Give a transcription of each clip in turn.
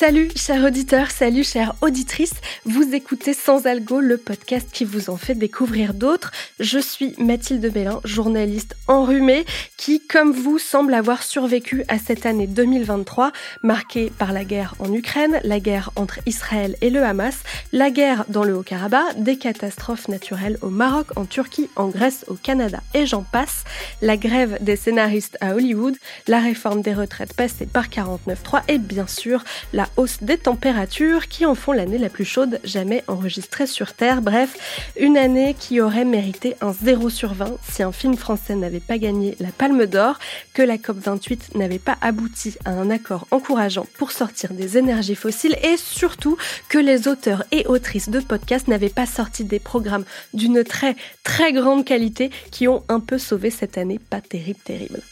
Salut chers auditeurs, salut chères auditrices, vous écoutez Sans Algo, le podcast qui vous en fait découvrir d'autres. Je suis Mathilde Bellin, journaliste enrhumée, qui, comme vous, semble avoir survécu à cette année 2023, marquée par la guerre en Ukraine, la guerre entre Israël et le Hamas, la guerre dans le Haut-Karabakh, des catastrophes naturelles au Maroc, en Turquie, en Grèce, au Canada et j'en passe, la grève des scénaristes à Hollywood, la réforme des retraites passée par 49.3 et bien sûr la hausse des températures qui en font l'année la plus chaude jamais enregistrée sur Terre. Bref, une année qui aurait mérité un 0 sur 20 si un film français n'avait pas gagné la Palme d'Or, que la COP28 n'avait pas abouti à un accord encourageant pour sortir des énergies fossiles et surtout que les auteurs et autrices de podcasts n'avaient pas sorti des programmes d'une très très grande qualité qui ont un peu sauvé cette année pas terrible terrible.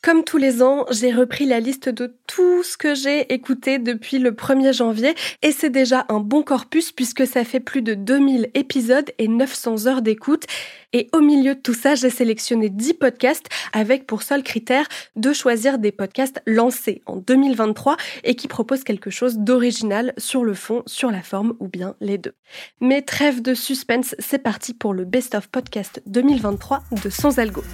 Comme tous les ans, j'ai repris la liste de tout ce que j'ai écouté depuis le 1er janvier et c'est déjà un bon corpus puisque ça fait plus de 2000 épisodes et 900 heures d'écoute. Et au milieu de tout ça, j'ai sélectionné 10 podcasts avec pour seul critère de choisir des podcasts lancés en 2023 et qui proposent quelque chose d'original sur le fond, sur la forme ou bien les deux. Mais trêve de suspense, c'est parti pour le Best of Podcast 2023 de Sans Algo.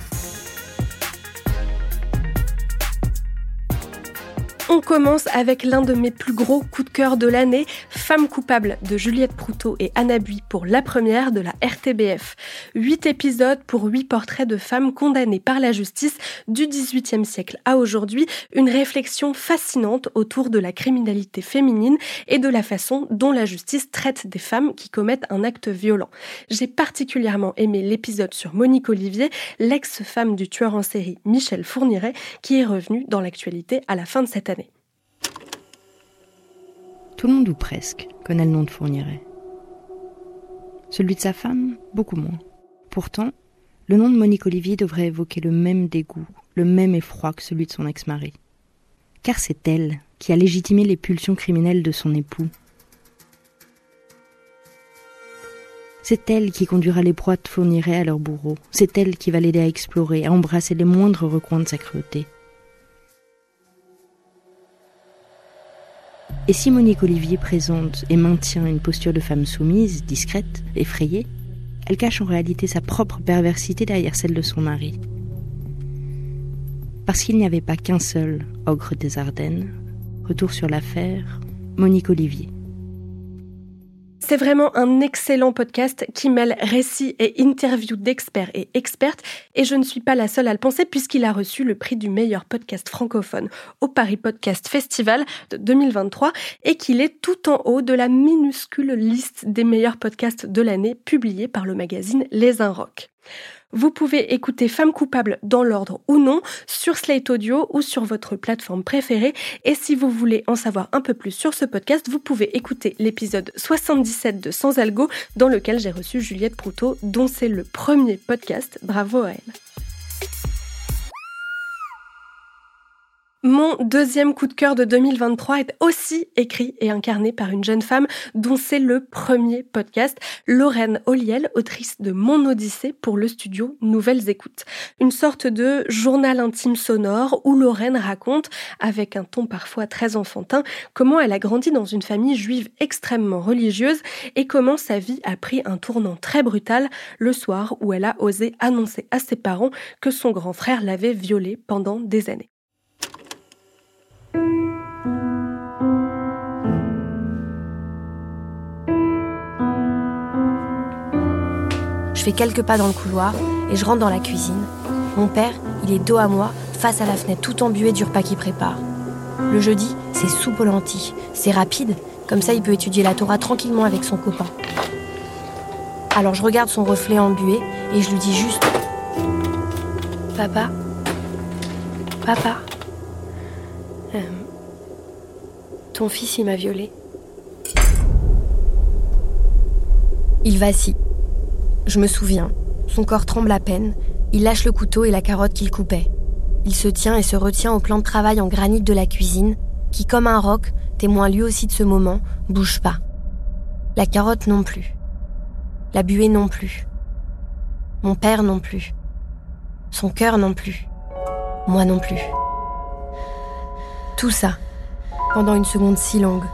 On commence avec l'un de mes plus gros coups de cœur de l'année, Femme coupable de Juliette Proutot et Anna Bui pour la première de la RTBF. Huit épisodes pour huit portraits de femmes condamnées par la justice du XVIIIe siècle à aujourd'hui, une réflexion fascinante autour de la criminalité féminine et de la façon dont la justice traite des femmes qui commettent un acte violent. J'ai particulièrement aimé l'épisode sur Monique Olivier, l'ex-femme du tueur en série Michel Fourniret, qui est revenue dans l'actualité à la fin de cette année. Tout le monde ou presque connaît le nom de Fourniret. Celui de sa femme, beaucoup moins. Pourtant, le nom de Monique Olivier devrait évoquer le même dégoût, le même effroi que celui de son ex-mari. Car c'est elle qui a légitimé les pulsions criminelles de son époux. C'est elle qui conduira les proies de à leur bourreau. C'est elle qui va l'aider à explorer, à embrasser les moindres recoins de sa cruauté. Et si Monique Olivier présente et maintient une posture de femme soumise, discrète, effrayée, elle cache en réalité sa propre perversité derrière celle de son mari. Parce qu'il n'y avait pas qu'un seul ogre des Ardennes, retour sur l'affaire, Monique Olivier. C'est vraiment un excellent podcast qui mêle récits et interviews d'experts et expertes, et je ne suis pas la seule à le penser puisqu'il a reçu le prix du meilleur podcast francophone au Paris Podcast Festival de 2023 et qu'il est tout en haut de la minuscule liste des meilleurs podcasts de l'année publiée par le magazine Les Rock. Vous pouvez écouter Femmes coupables dans l'ordre ou non sur Slate Audio ou sur votre plateforme préférée. Et si vous voulez en savoir un peu plus sur ce podcast, vous pouvez écouter l'épisode 77 de Sans Algo dans lequel j'ai reçu Juliette Proutot dont c'est le premier podcast. Bravo à elle. Mon deuxième coup de cœur de 2023 est aussi écrit et incarné par une jeune femme dont c'est le premier podcast, Lorraine Oliel, autrice de Mon Odyssée pour le studio Nouvelles Écoutes. Une sorte de journal intime sonore où Lorraine raconte, avec un ton parfois très enfantin, comment elle a grandi dans une famille juive extrêmement religieuse et comment sa vie a pris un tournant très brutal le soir où elle a osé annoncer à ses parents que son grand frère l'avait violée pendant des années. Fais quelques pas dans le couloir et je rentre dans la cuisine. Mon père, il est dos à moi, face à la fenêtre, tout embué du repas qu'il prépare. Le jeudi, c'est soupe aux. C'est rapide, comme ça il peut étudier la Torah tranquillement avec son copain. Alors je regarde son reflet embué et je lui dis juste Papa Papa euh, Ton fils, il m'a violée. Il vacille. Je me souviens. Son corps tremble à peine. Il lâche le couteau et la carotte qu'il coupait. Il se tient et se retient au plan de travail en granit de la cuisine, qui, comme un roc, témoin lui aussi de ce moment, bouge pas. La carotte non plus. La buée non plus. Mon père non plus. Son cœur non plus. Moi non plus. Tout ça, pendant une seconde si longue.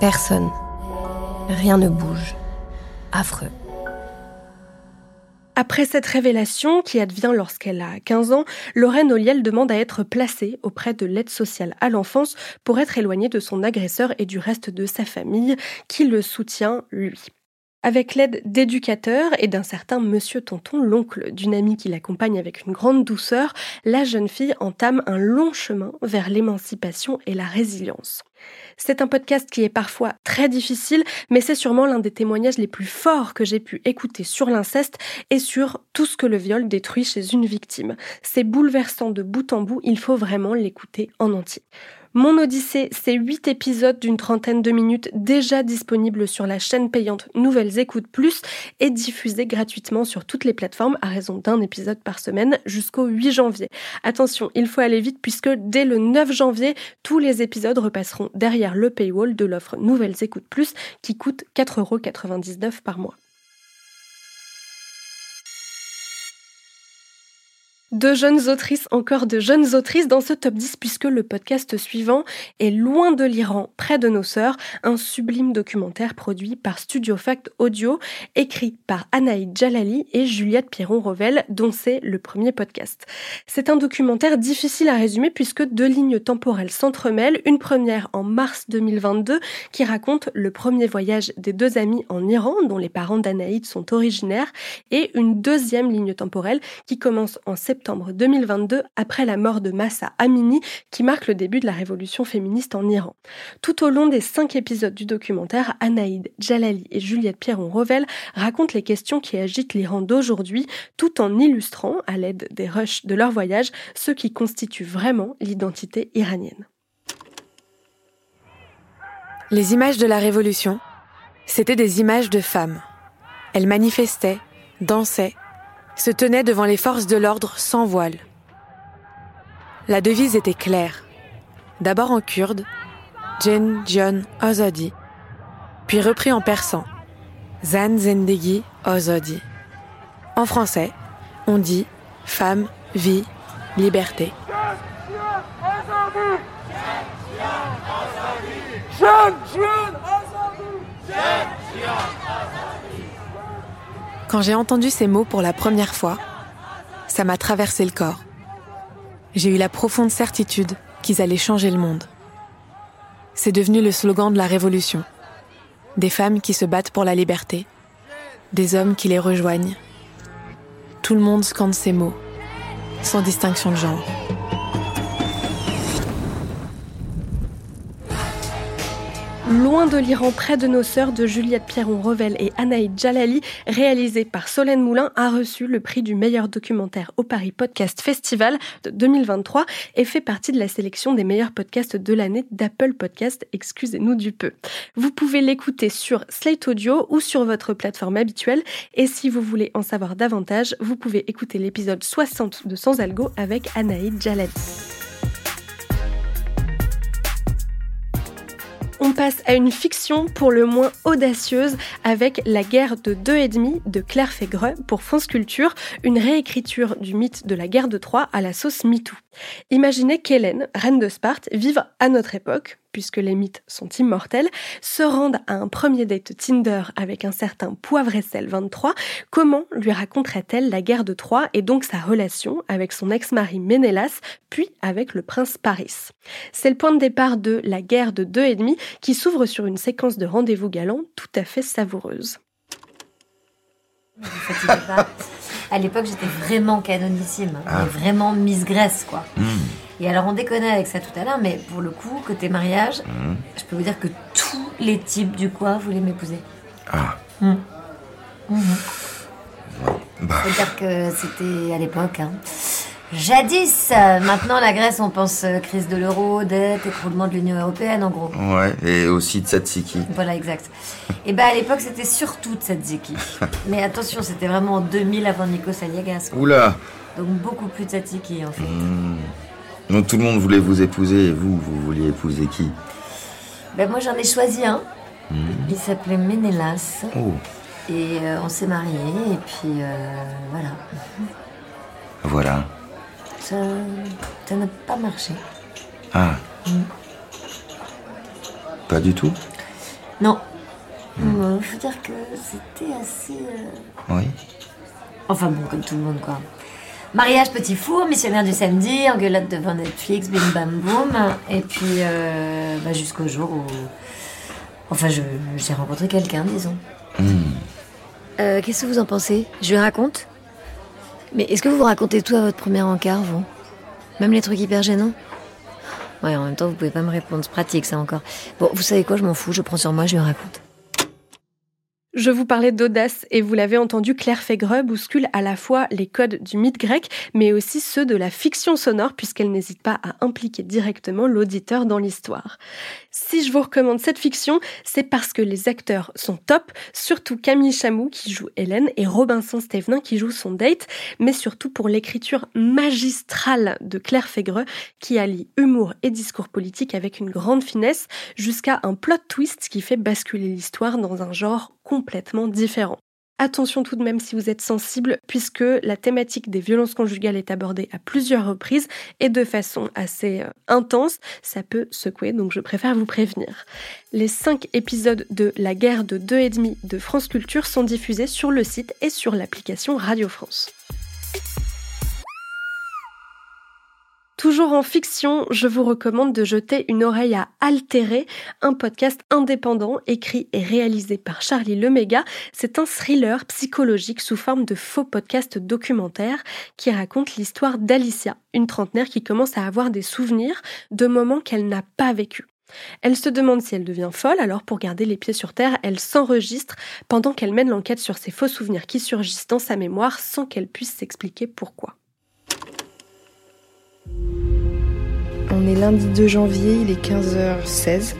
Personne. Rien ne bouge. Affreux. Après cette révélation, qui advient lorsqu'elle a 15 ans, Lorraine Oliel demande à être placée auprès de l'aide sociale à l'enfance pour être éloignée de son agresseur et du reste de sa famille, qui le soutient, lui. Avec l'aide d'éducateurs et d'un certain monsieur Tonton, l'oncle d'une amie qui l'accompagne avec une grande douceur, la jeune fille entame un long chemin vers l'émancipation et la résilience. C'est un podcast qui est parfois très difficile, mais c'est sûrement l'un des témoignages les plus forts que j'ai pu écouter sur l'inceste et sur tout ce que le viol détruit chez une victime. C'est bouleversant de bout en bout, il faut vraiment l'écouter en entier. Mon Odyssée, c'est 8 épisodes d'une trentaine de minutes déjà disponibles sur la chaîne payante Nouvelles Écoutes Plus et diffusés gratuitement sur toutes les plateformes à raison d'un épisode par semaine jusqu'au 8 janvier. Attention, il faut aller vite puisque dès le 9 janvier, tous les épisodes repasseront derrière le paywall de l'offre Nouvelles Écoutes Plus qui coûte 4,99€ par mois. De jeunes autrices, encore de jeunes autrices dans ce top 10 puisque le podcast suivant est Loin de l'Iran, près de nos sœurs, un sublime documentaire produit par Studio Fact Audio, écrit par Anaïd Jalali et Juliette Pierron-Rovel, dont c'est le premier podcast. C'est un documentaire difficile à résumer puisque deux lignes temporelles s'entremêlent, une première en mars 2022 qui raconte le premier voyage des deux amis en Iran, dont les parents d'Anaïd sont originaires, et une deuxième ligne temporelle qui commence en septembre septembre 2022 après la mort de Massa Amini qui marque le début de la révolution féministe en Iran. Tout au long des cinq épisodes du documentaire, Anaïd, Jalali et Juliette Pierron-Rovel racontent les questions qui agitent l'Iran d'aujourd'hui tout en illustrant, à l'aide des rushs de leur voyage, ce qui constitue vraiment l'identité iranienne. Les images de la révolution, c'était des images de femmes. Elles manifestaient, dansaient, se tenait devant les forces de l'ordre sans voile. La devise était claire. D'abord en kurde, Jen John Ozodi, puis repris en persan, Zan Zendegi Ozodi. En français, on dit femme, vie, liberté. Quand j'ai entendu ces mots pour la première fois, ça m'a traversé le corps. J'ai eu la profonde certitude qu'ils allaient changer le monde. C'est devenu le slogan de la révolution. Des femmes qui se battent pour la liberté, des hommes qui les rejoignent. Tout le monde scande ces mots, sans distinction de genre. Loin de l'Iran, près de nos sœurs de Juliette Pierron-Revel et Anaïd Jalali, réalisé par Solène Moulin, a reçu le prix du meilleur documentaire au Paris Podcast Festival de 2023 et fait partie de la sélection des meilleurs podcasts de l'année d'Apple Podcast, excusez-nous du peu. Vous pouvez l'écouter sur Slate Audio ou sur votre plateforme habituelle et si vous voulez en savoir davantage, vous pouvez écouter l'épisode 60 de Sans Algo avec Anaïd Jalali. On passe à une fiction pour le moins audacieuse avec La guerre de deux et demi de Claire Fégreux pour France Culture, une réécriture du mythe de la guerre de Troie à la sauce MeToo. Imaginez qu'Hélène, reine de Sparte, vive à notre époque, puisque les mythes sont immortels, se rende à un premier date Tinder avec un certain Poivre et Sel 23, comment lui raconterait-elle la guerre de Troie et donc sa relation avec son ex-mari Ménélas, puis avec le prince Paris? C'est le point de départ de La guerre de deux et demi qui s'ouvre sur une séquence de rendez-vous galants tout à fait savoureuse. à l'époque, j'étais vraiment canonissime, ah. vraiment Miss Grèce, quoi. Hmm. Et alors, on déconnait avec ça tout à l'heure, mais pour le coup, côté mariage, hmm. je peux vous dire que tous les types du coin voulaient m'épouser. Ah. Hmm. Bah. dire que c'était à l'époque. Hein. Jadis, maintenant la Grèce, on pense euh, crise de l'euro, dette, écroulement de l'Union européenne en gros. Ouais, et aussi Tsatsiki. Voilà, exact. Et bah à l'époque, c'était surtout Tsatsiki. Mais attention, c'était vraiment en 2000 avant Nikos Aliagas. Oula Donc beaucoup plus Tsatsiki en fait. Hmm. Donc tout le monde voulait vous épouser et vous, vous vouliez épouser qui? Ben moi j'en ai choisi un. Hmm. Il s'appelait Ménélas. Oh. Et euh, on s'est mariés et puis euh, voilà. Voilà ça n'a pas marché. Ah. Pas du tout? Non. Il faut dire que c'était assez. euh, Oui. Enfin bon, comme tout le monde, quoi. Mariage petit four, missionnaire du samedi, engueulade devant Netflix, bim bam boum. Et puis, euh, bah, jusqu'au jour où. Enfin, j'ai rencontré quelqu'un, disons. Euh, Qu'est-ce que vous en pensez? Je lui raconte? Mais est-ce que vous vous racontez tout à votre premier encart, vous? Même les trucs hyper gênants? Ouais, en même temps, vous pouvez pas me répondre, c'est pratique ça encore. Bon, vous savez quoi, je m'en fous, je prends sur moi, je lui raconte. Je vous parlais d'audace et vous l'avez entendu, Claire Fégreux bouscule à la fois les codes du mythe grec, mais aussi ceux de la fiction sonore, puisqu'elle n'hésite pas à impliquer directement l'auditeur dans l'histoire. Si je vous recommande cette fiction, c'est parce que les acteurs sont top, surtout Camille Chamou qui joue Hélène et Robinson Stevenin qui joue son date, mais surtout pour l'écriture magistrale de Claire Fégreux qui allie humour et discours politique avec une grande finesse jusqu'à un plot twist qui fait basculer l'histoire dans un genre complètement différent. Attention tout de même si vous êtes sensible, puisque la thématique des violences conjugales est abordée à plusieurs reprises et de façon assez euh, intense, ça peut secouer, donc je préfère vous prévenir. Les cinq épisodes de La guerre de deux et demi de France Culture sont diffusés sur le site et sur l'application Radio France. Toujours en fiction, je vous recommande de jeter une oreille à Altérer, un podcast indépendant écrit et réalisé par Charlie Leméga. C'est un thriller psychologique sous forme de faux podcast documentaire qui raconte l'histoire d'Alicia, une trentenaire qui commence à avoir des souvenirs de moments qu'elle n'a pas vécus. Elle se demande si elle devient folle, alors pour garder les pieds sur terre, elle s'enregistre pendant qu'elle mène l'enquête sur ces faux souvenirs qui surgissent dans sa mémoire sans qu'elle puisse s'expliquer pourquoi. On est lundi 2 janvier, il est 15h16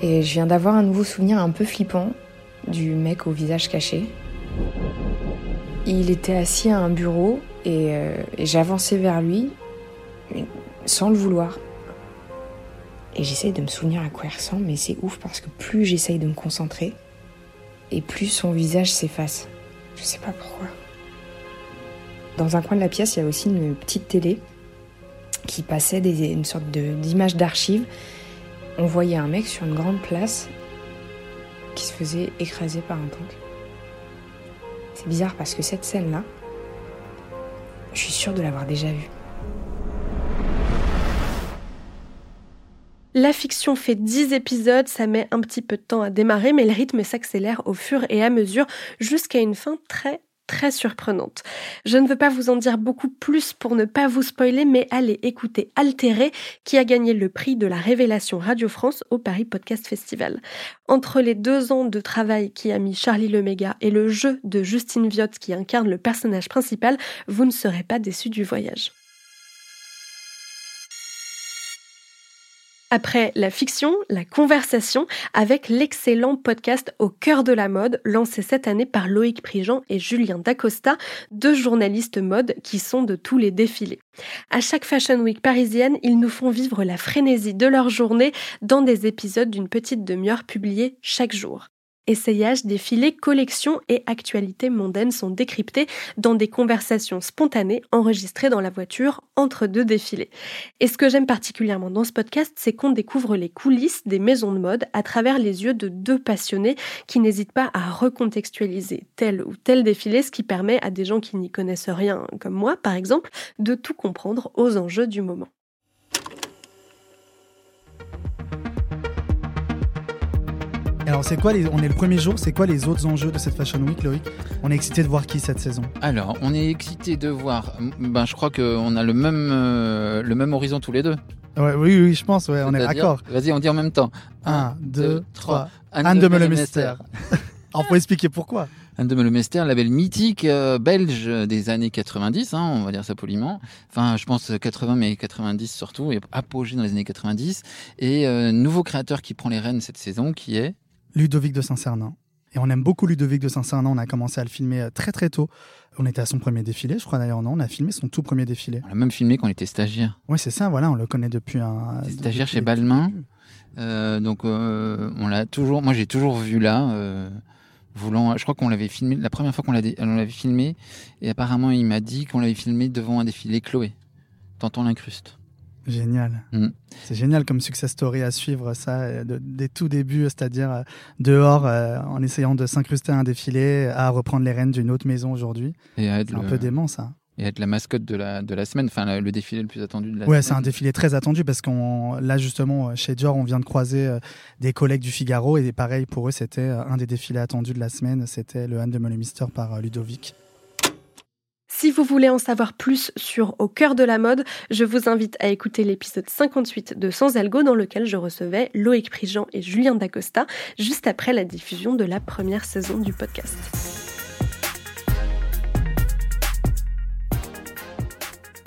et je viens d'avoir un nouveau souvenir un peu flippant du mec au visage caché. Il était assis à un bureau et, euh, j'avançais vers lui sans le vouloir. Et j'essaye de me souvenir à quoi il ressemble, mais c'est ouf parce que plus j'essaye de me concentrer et plus son visage s'efface. Je sais pas pourquoi. Dans un coin de la pièce, il y a aussi une petite télé qui passait une sorte d'image d'archive. On voyait un mec sur une grande place qui se faisait écraser par un tank. C'est bizarre parce que cette scène-là, je suis sûre de l'avoir déjà vue. La fiction fait 10 épisodes, ça met un petit peu de temps à démarrer, mais le rythme s'accélère au fur et à mesure jusqu'à une fin très très surprenante. Je ne veux pas vous en dire beaucoup plus pour ne pas vous spoiler, mais allez écouter Altéré, qui a gagné le prix de la révélation Radio France au Paris Podcast Festival. Entre les deux ans de travail qui a mis Charlie Leméga et le jeu de Justine Viot qui incarne le personnage principal, vous ne serez pas déçus du voyage. Après la fiction, la conversation avec l'excellent podcast Au cœur de la mode, lancé cette année par Loïc Prigent et Julien Dacosta, deux journalistes mode qui sont de tous les défilés. À chaque Fashion Week parisienne, ils nous font vivre la frénésie de leur journée dans des épisodes d'une petite demi-heure publiés chaque jour. Essayages, défilés, collections et actualités mondaines sont décryptés dans des conversations spontanées enregistrées dans la voiture entre deux défilés. Et ce que j'aime particulièrement dans ce podcast, c'est qu'on découvre les coulisses des maisons de mode à travers les yeux de deux passionnés qui n'hésitent pas à recontextualiser tel ou tel défilé, ce qui permet à des gens qui n'y connaissent rien, comme moi par exemple, de tout comprendre aux enjeux du moment. Alors, c'est quoi les... On est le premier jour, c'est quoi les autres enjeux de cette Fashion Week, Loïc? On est excité de voir qui cette saison? Alors, on est excité de voir. Ben, je crois qu'on a le même, euh, le même horizon tous les deux. Ouais, Oui, oui, je pense, ouais, on est d'accord. Vas-y, on dit en même temps. 1, 2, 3. Anne, de Meulemester. Alors, faut expliquer pourquoi. Anne de Meulemester, label mythique euh, belge des années 90, hein, on va dire ça poliment. Enfin, je pense 80, mais 90 surtout, et apogée dans les années 90. Et euh, nouveau créateur qui prend les rênes cette saison, qui est Ludovic de Saint-Cernin. Et on aime beaucoup Ludovic de Saint-Cernin. On a commencé à le filmer euh, très très tôt. On était à son premier défilé, je crois d'ailleurs. Non, on a filmé son tout premier défilé. On l'a même filmé quand on était stagiaire. Oui, c'est ça, voilà, on le connaît depuis un. Stagiaire depuis- chez Balmain. Euh, donc, euh, on l'a toujours. Moi, j'ai toujours vu là. euh, voulant, je crois qu'on l'avait filmé la première fois qu'on dé- l'avait filmé et apparemment il m'a dit qu'on l'avait filmé devant un défilé Chloé, tentant l'incruste. Génial. Mm. C'est génial comme success story à suivre ça euh, des tout débuts, c'est-à-dire euh, dehors en essayant de s'incruster à un défilé, à reprendre les rênes d'une autre maison aujourd'hui. C'est un peu dément ça et être la mascotte de la, de la semaine, enfin le défilé le plus attendu de la semaine. Ouais, c'est un défilé très attendu parce qu'on là justement chez Dior, on vient de croiser euh, des collègues du Figaro et pareil pour eux, c'était euh, un des défilés attendus de la semaine, c'était le Anne de Mister par euh, Ludovic. Si vous voulez en savoir plus sur Au cœur de la mode, je vous invite à écouter l'épisode 58 de Sans Algo dans lequel je recevais Loïc Prigent et Julien Dacosta juste après la diffusion de la première saison du podcast.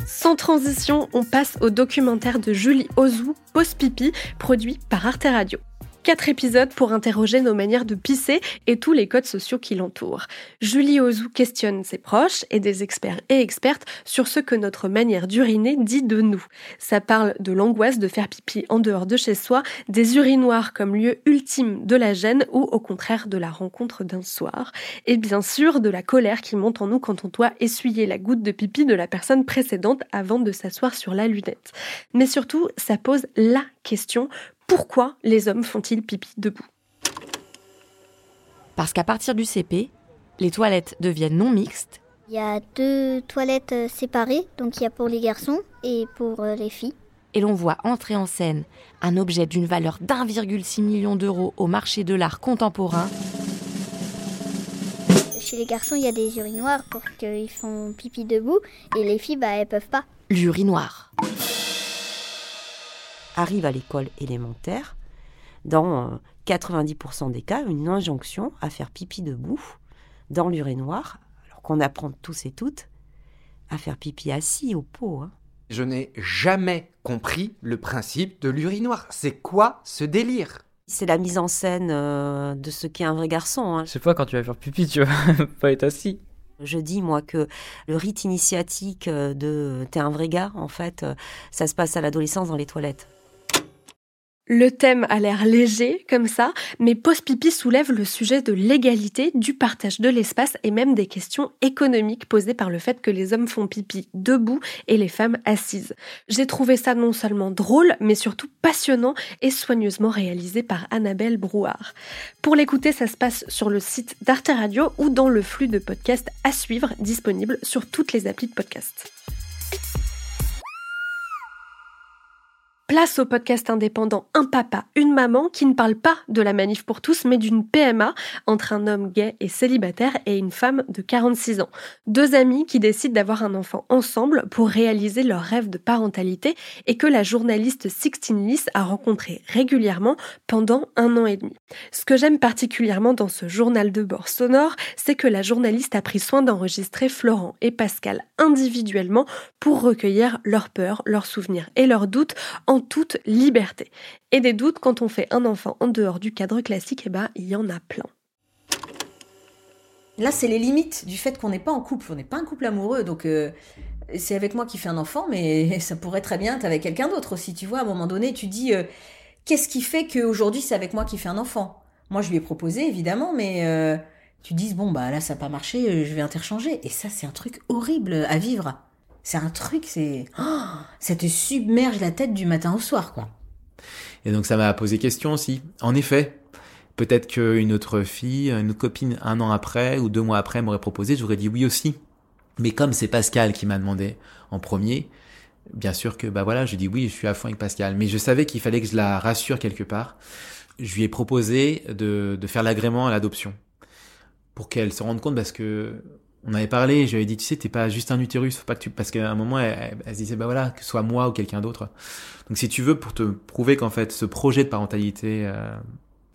Sans transition, on passe au documentaire de Julie Ozou, Post Pipi, produit par Arte Radio. Quatre épisodes pour interroger nos manières de pisser et tous les codes sociaux qui l'entourent. Julie Ozou questionne ses proches et des experts et expertes sur ce que notre manière d'uriner dit de nous. Ça parle de l'angoisse de faire pipi en dehors de chez soi, des urinoirs comme lieu ultime de la gêne ou au contraire de la rencontre d'un soir. Et bien sûr de la colère qui monte en nous quand on doit essuyer la goutte de pipi de la personne précédente avant de s'asseoir sur la lunette. Mais surtout, ça pose la question pourquoi les hommes font-ils pipi debout? Parce qu'à partir du CP, les toilettes deviennent non mixtes. Il y a deux toilettes euh, séparées, donc il y a pour les garçons et pour euh, les filles. Et l'on voit entrer en scène un objet d'une valeur d'1,6 million d'euros au marché de l'art contemporain. Chez les garçons, il y a des urinoirs pour qu'ils font pipi debout et les filles, bah, elles peuvent pas. L'urinoir arrive à l'école élémentaire, dans 90% euh, des cas, une injonction à faire pipi debout dans l'urinoir, alors qu'on apprend tous et toutes à faire pipi assis au pot. Hein. Je n'ai jamais compris le principe de l'urinoir. C'est quoi ce délire? C'est la mise en scène euh, de ce qu'est un vrai garçon. Hein. Je sais pas, quand tu vas faire pipi, tu vas pas être assis. Je dis, moi, que le rite initiatique euh, de t'es un vrai gars, en fait, ça se passe à l'adolescence dans les toilettes. Le thème a l'air léger comme ça, mais Post Pipi soulève le sujet de l'égalité, du partage de l'espace et même des questions économiques posées par le fait que les hommes font pipi debout et les femmes assises. J'ai trouvé ça non seulement drôle, mais surtout passionnant et soigneusement réalisé par Annabelle Brouard. Pour l'écouter, ça se passe sur le site d'Arte Radio ou dans le flux de podcasts à suivre disponible sur toutes les applis de podcast. Place au podcast indépendant Un papa, une maman qui ne parle pas de la manif pour tous, mais d'une PMA entre un homme gay et célibataire et une femme de 46 ans. Deux amis qui décident d'avoir un enfant ensemble pour réaliser leur rêve de parentalité et que la journaliste Sixtine Lys a rencontré régulièrement pendant un an et demi. Ce que j'aime particulièrement dans ce journal de bord sonore, c'est que la journaliste a pris soin d'enregistrer Florent et Pascal individuellement pour recueillir leurs peurs, leurs souvenirs et leurs doutes toute liberté. Et des doutes quand on fait un enfant en dehors du cadre classique, eh ben, il y en a plein. Là, c'est les limites du fait qu'on n'est pas en couple. On n'est pas un couple amoureux, donc euh, c'est avec moi qui fait un enfant, mais ça pourrait très bien être avec quelqu'un d'autre aussi. Tu vois, à un moment donné, tu dis euh, qu'est-ce qui fait qu'aujourd'hui c'est avec moi qui fait un enfant? Moi, je lui ai proposé évidemment, mais euh, tu dis bon bah là ça n'a pas marché, je vais interchanger. Et ça, c'est un truc horrible à vivre. C'est un truc, c'est. Oh, ça te submerge la tête du matin au soir, quoi. Et donc ça m'a posé question aussi. En effet, peut-être qu'une autre fille, une autre copine, un an après ou deux mois après m'aurait proposé, j'aurais dit oui aussi. Mais comme c'est Pascal qui m'a demandé en premier, bien sûr que bah voilà, je dis oui, je suis à fond avec Pascal. Mais je savais qu'il fallait que je la rassure quelque part. Je lui ai proposé de, de faire l'agrément à l'adoption pour qu'elle se rende compte parce que on avait parlé, je lui avais dit, tu sais, t'es pas juste un utérus, faut pas que tu, parce qu'à un moment, elle, se disait, bah voilà, que ce soit moi ou quelqu'un d'autre. Donc si tu veux, pour te prouver qu'en fait, ce projet de parentalité euh,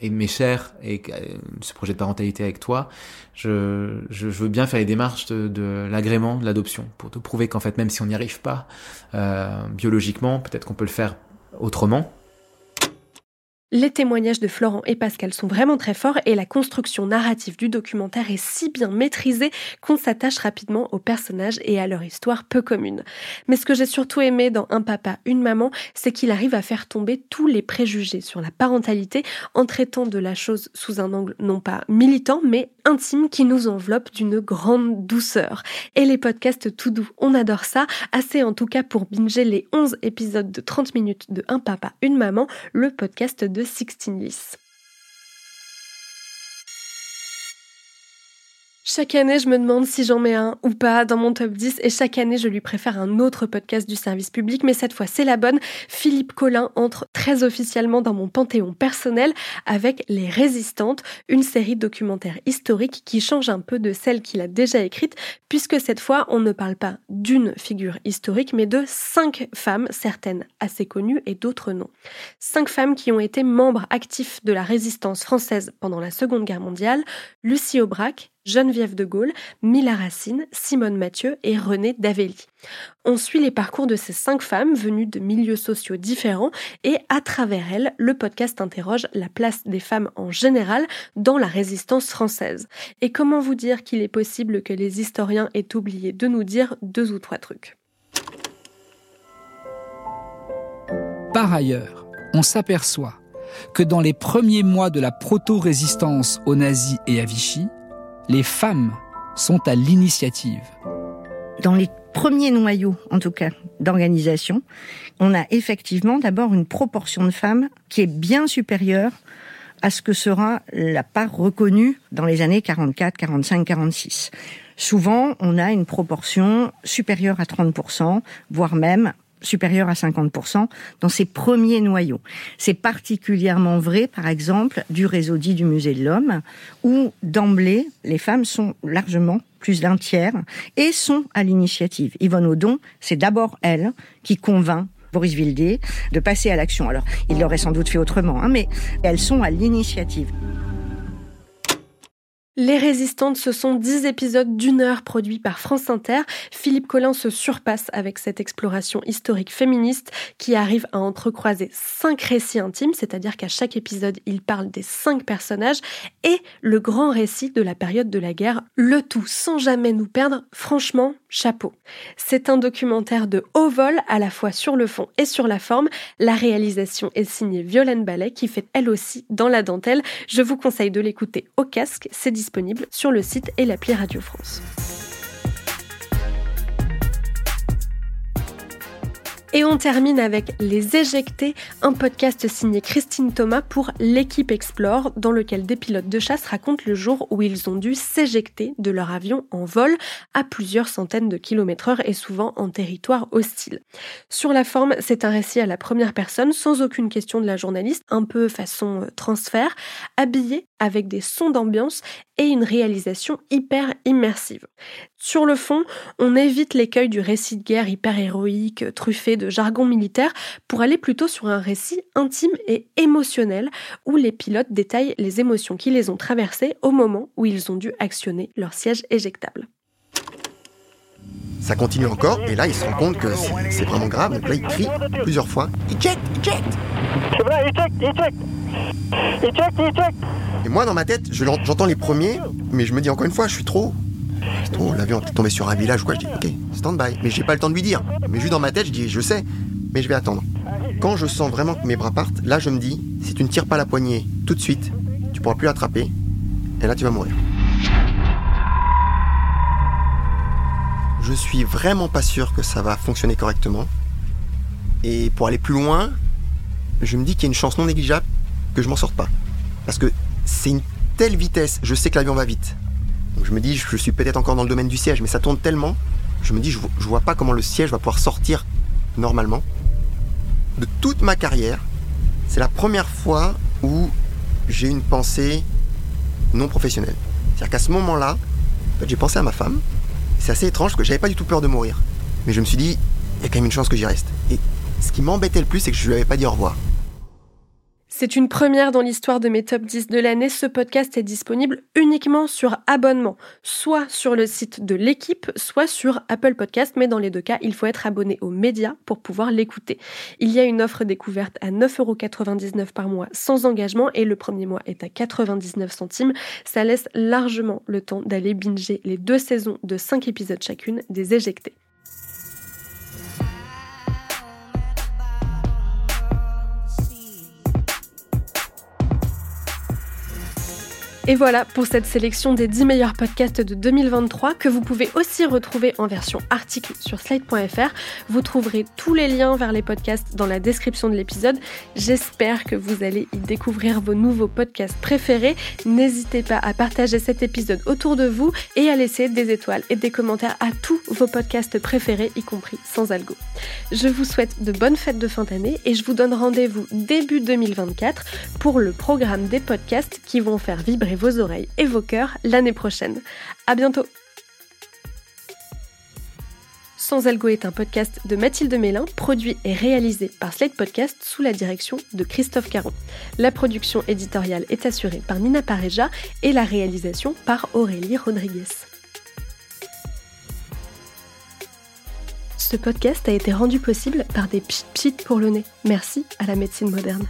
est mes cher et euh, ce projet de parentalité avec toi, je, je, veux bien faire les démarches de, l'agrément, de l'adoption, pour te prouver qu'en fait, même si on n'y arrive pas euh, biologiquement, peut-être qu'on peut le faire autrement, Les témoignages de Florent et Pascal sont vraiment très forts et la construction narrative du documentaire est si bien maîtrisée qu'on s'attache rapidement aux personnages et à leur histoire peu commune. Mais ce que j'ai surtout aimé dans Un papa, une maman, c'est qu'il arrive à faire tomber tous les préjugés sur la parentalité en traitant de la chose sous un angle non pas militant mais intime qui nous enveloppe d'une grande douceur. Et les podcasts tout doux, on adore ça, assez en tout cas pour binger les 11 épisodes de 30 minutes de Un papa, une maman, le podcast de 16 Lys. Chaque année, je me demande si j'en mets un ou pas dans mon top 10 et chaque année, je lui préfère un autre podcast du service public, mais cette fois, c'est la bonne. Philippe Collin entre très officiellement dans mon panthéon personnel avec Les Résistantes, une série documentaire historique qui change un peu de celle qu'il a déjà écrite, puisque cette fois, on ne parle pas d'une figure historique, mais de cinq femmes, certaines assez connues et d'autres non. Cinq femmes qui ont été membres actifs de la résistance française pendant la Seconde Guerre mondiale, Lucie Aubrac, Geneviève de Gaulle, Mila Racine, Simone Mathieu et Renée Davelli. On suit les parcours de ces cinq femmes venues de milieux sociaux différents et à travers elles, le podcast interroge la place des femmes en général dans la résistance française. Et comment vous dire qu'il est possible que les historiens aient oublié de nous dire deux ou trois trucs? Par ailleurs, on s'aperçoit que dans les premiers mois de la proto-résistance aux nazis et à Vichy, les femmes sont à l'initiative. Dans les premiers noyaux, en tout cas, d'organisation, on a effectivement d'abord une proportion de femmes qui est bien supérieure à ce que sera la part reconnue dans les années 44, 45, 46. Souvent, on a une proportion supérieure à 30%, voire même supérieur à 50% dans ses premiers noyaux. C'est particulièrement vrai, par exemple, du réseau dit du Musée de l'Homme, où d'emblée, les femmes sont largement plus d'un tiers et sont à l'initiative. Yvonne Audon, c'est d'abord elle qui convainc Boris Vildé de passer à l'action. Alors, il l'aurait sans doute fait autrement, hein, mais elles sont à l'initiative. Les Résistantes, ce sont dix épisodes d'une heure produits par France Inter. Philippe Collin se surpasse avec cette exploration historique féministe qui arrive à entrecroiser cinq récits intimes, c'est-à-dire qu'à chaque épisode, il parle des cinq personnages et le grand récit de la période de la guerre, le tout sans jamais nous perdre. Franchement, chapeau. C'est un documentaire de haut vol, à la fois sur le fond et sur la forme. La réalisation est signée Violaine Ballet, qui fait elle aussi dans la dentelle. Je vous conseille de l'écouter au casque. C'est sur le site et l'appli Radio France. Et on termine avec Les Éjectés, un podcast signé Christine Thomas pour L'équipe Explore, dans lequel des pilotes de chasse racontent le jour où ils ont dû s'éjecter de leur avion en vol à plusieurs centaines de kilomètres heure et souvent en territoire hostile. Sur la forme, c'est un récit à la première personne, sans aucune question de la journaliste, un peu façon euh, transfert, habillé avec des sons d'ambiance et une réalisation hyper immersive. Sur le fond, on évite l'écueil du récit de guerre hyper héroïque, truffé de jargon militaire, pour aller plutôt sur un récit intime et émotionnel, où les pilotes détaillent les émotions qui les ont traversées au moment où ils ont dû actionner leur siège éjectable. Ça continue encore, et là il se rend compte que c'est vraiment grave, donc là il crie plusieurs fois Eject Eject C'est vrai, eject Eject Eject Eject Et moi dans ma tête, j'entends les premiers, mais je me dis encore une fois, je suis trop Oh, l'avion est tombé sur un village ou quoi. Je dis, ok, stand by. Mais j'ai pas le temps de lui dire. Mais juste dans ma tête, je dis, je sais, mais je vais attendre. Quand je sens vraiment que mes bras partent, là, je me dis, si tu ne tires pas la poignée tout de suite, tu pourras plus l'attraper. Et là, tu vas mourir. Je suis vraiment pas sûr que ça va fonctionner correctement. Et pour aller plus loin, je me dis qu'il y a une chance non négligeable que je m'en sorte pas. Parce que c'est une telle vitesse, je sais que l'avion va vite. Donc je me dis, je suis peut-être encore dans le domaine du siège, mais ça tourne tellement, je me dis, je, vois pas comment le siège va pouvoir sortir normalement. De toute ma carrière, c'est la première fois où j'ai une pensée non professionnelle. C'est-à-dire qu'à ce moment-là, j'ai pensé à ma femme. C'est assez étrange parce que j'avais pas du tout peur de mourir. Mais je me suis dit, il y a quand même une chance que j'y reste. Et ce qui m'embêtait le plus, c'est que je lui avais pas dit au revoir. C'est une première dans l'histoire de mes top 10 de l'année. Ce podcast est disponible uniquement sur abonnement, soit sur le site de l'équipe, soit sur Apple Podcast, mais dans les deux cas, il faut être abonné aux médias pour pouvoir l'écouter. Il y a une offre découverte à 9,99€ par mois sans engagement et le premier mois est à 99 centimes. Ça laisse largement le temps d'aller binger les deux saisons de 5 épisodes chacune des éjectés. Et voilà pour cette sélection des 10 meilleurs podcasts de 2023 que vous pouvez aussi retrouver en version article sur slide.fr. Vous trouverez tous les liens vers les podcasts dans la description de l'épisode. J'espère que vous allez y découvrir vos nouveaux podcasts préférés. N'hésitez pas à partager cet épisode autour de vous et à laisser des étoiles et des commentaires à tous vos podcasts préférés, y compris sans algo. Je vous souhaite de bonnes fêtes de fin d'année et je vous donne rendez-vous début 2024 pour le programme des podcasts qui vont faire vibrer vos oreilles et vos cœurs l'année prochaine. À bientôt! Sans Algo est un podcast de Mathilde Mélin, produit et réalisé par Slate Podcast sous la direction de Christophe Caron. La production éditoriale est assurée par Nina Pareja et la réalisation par Aurélie Rodriguez. Ce podcast a été rendu possible par des pchit pchit pour le nez. Merci à la médecine moderne.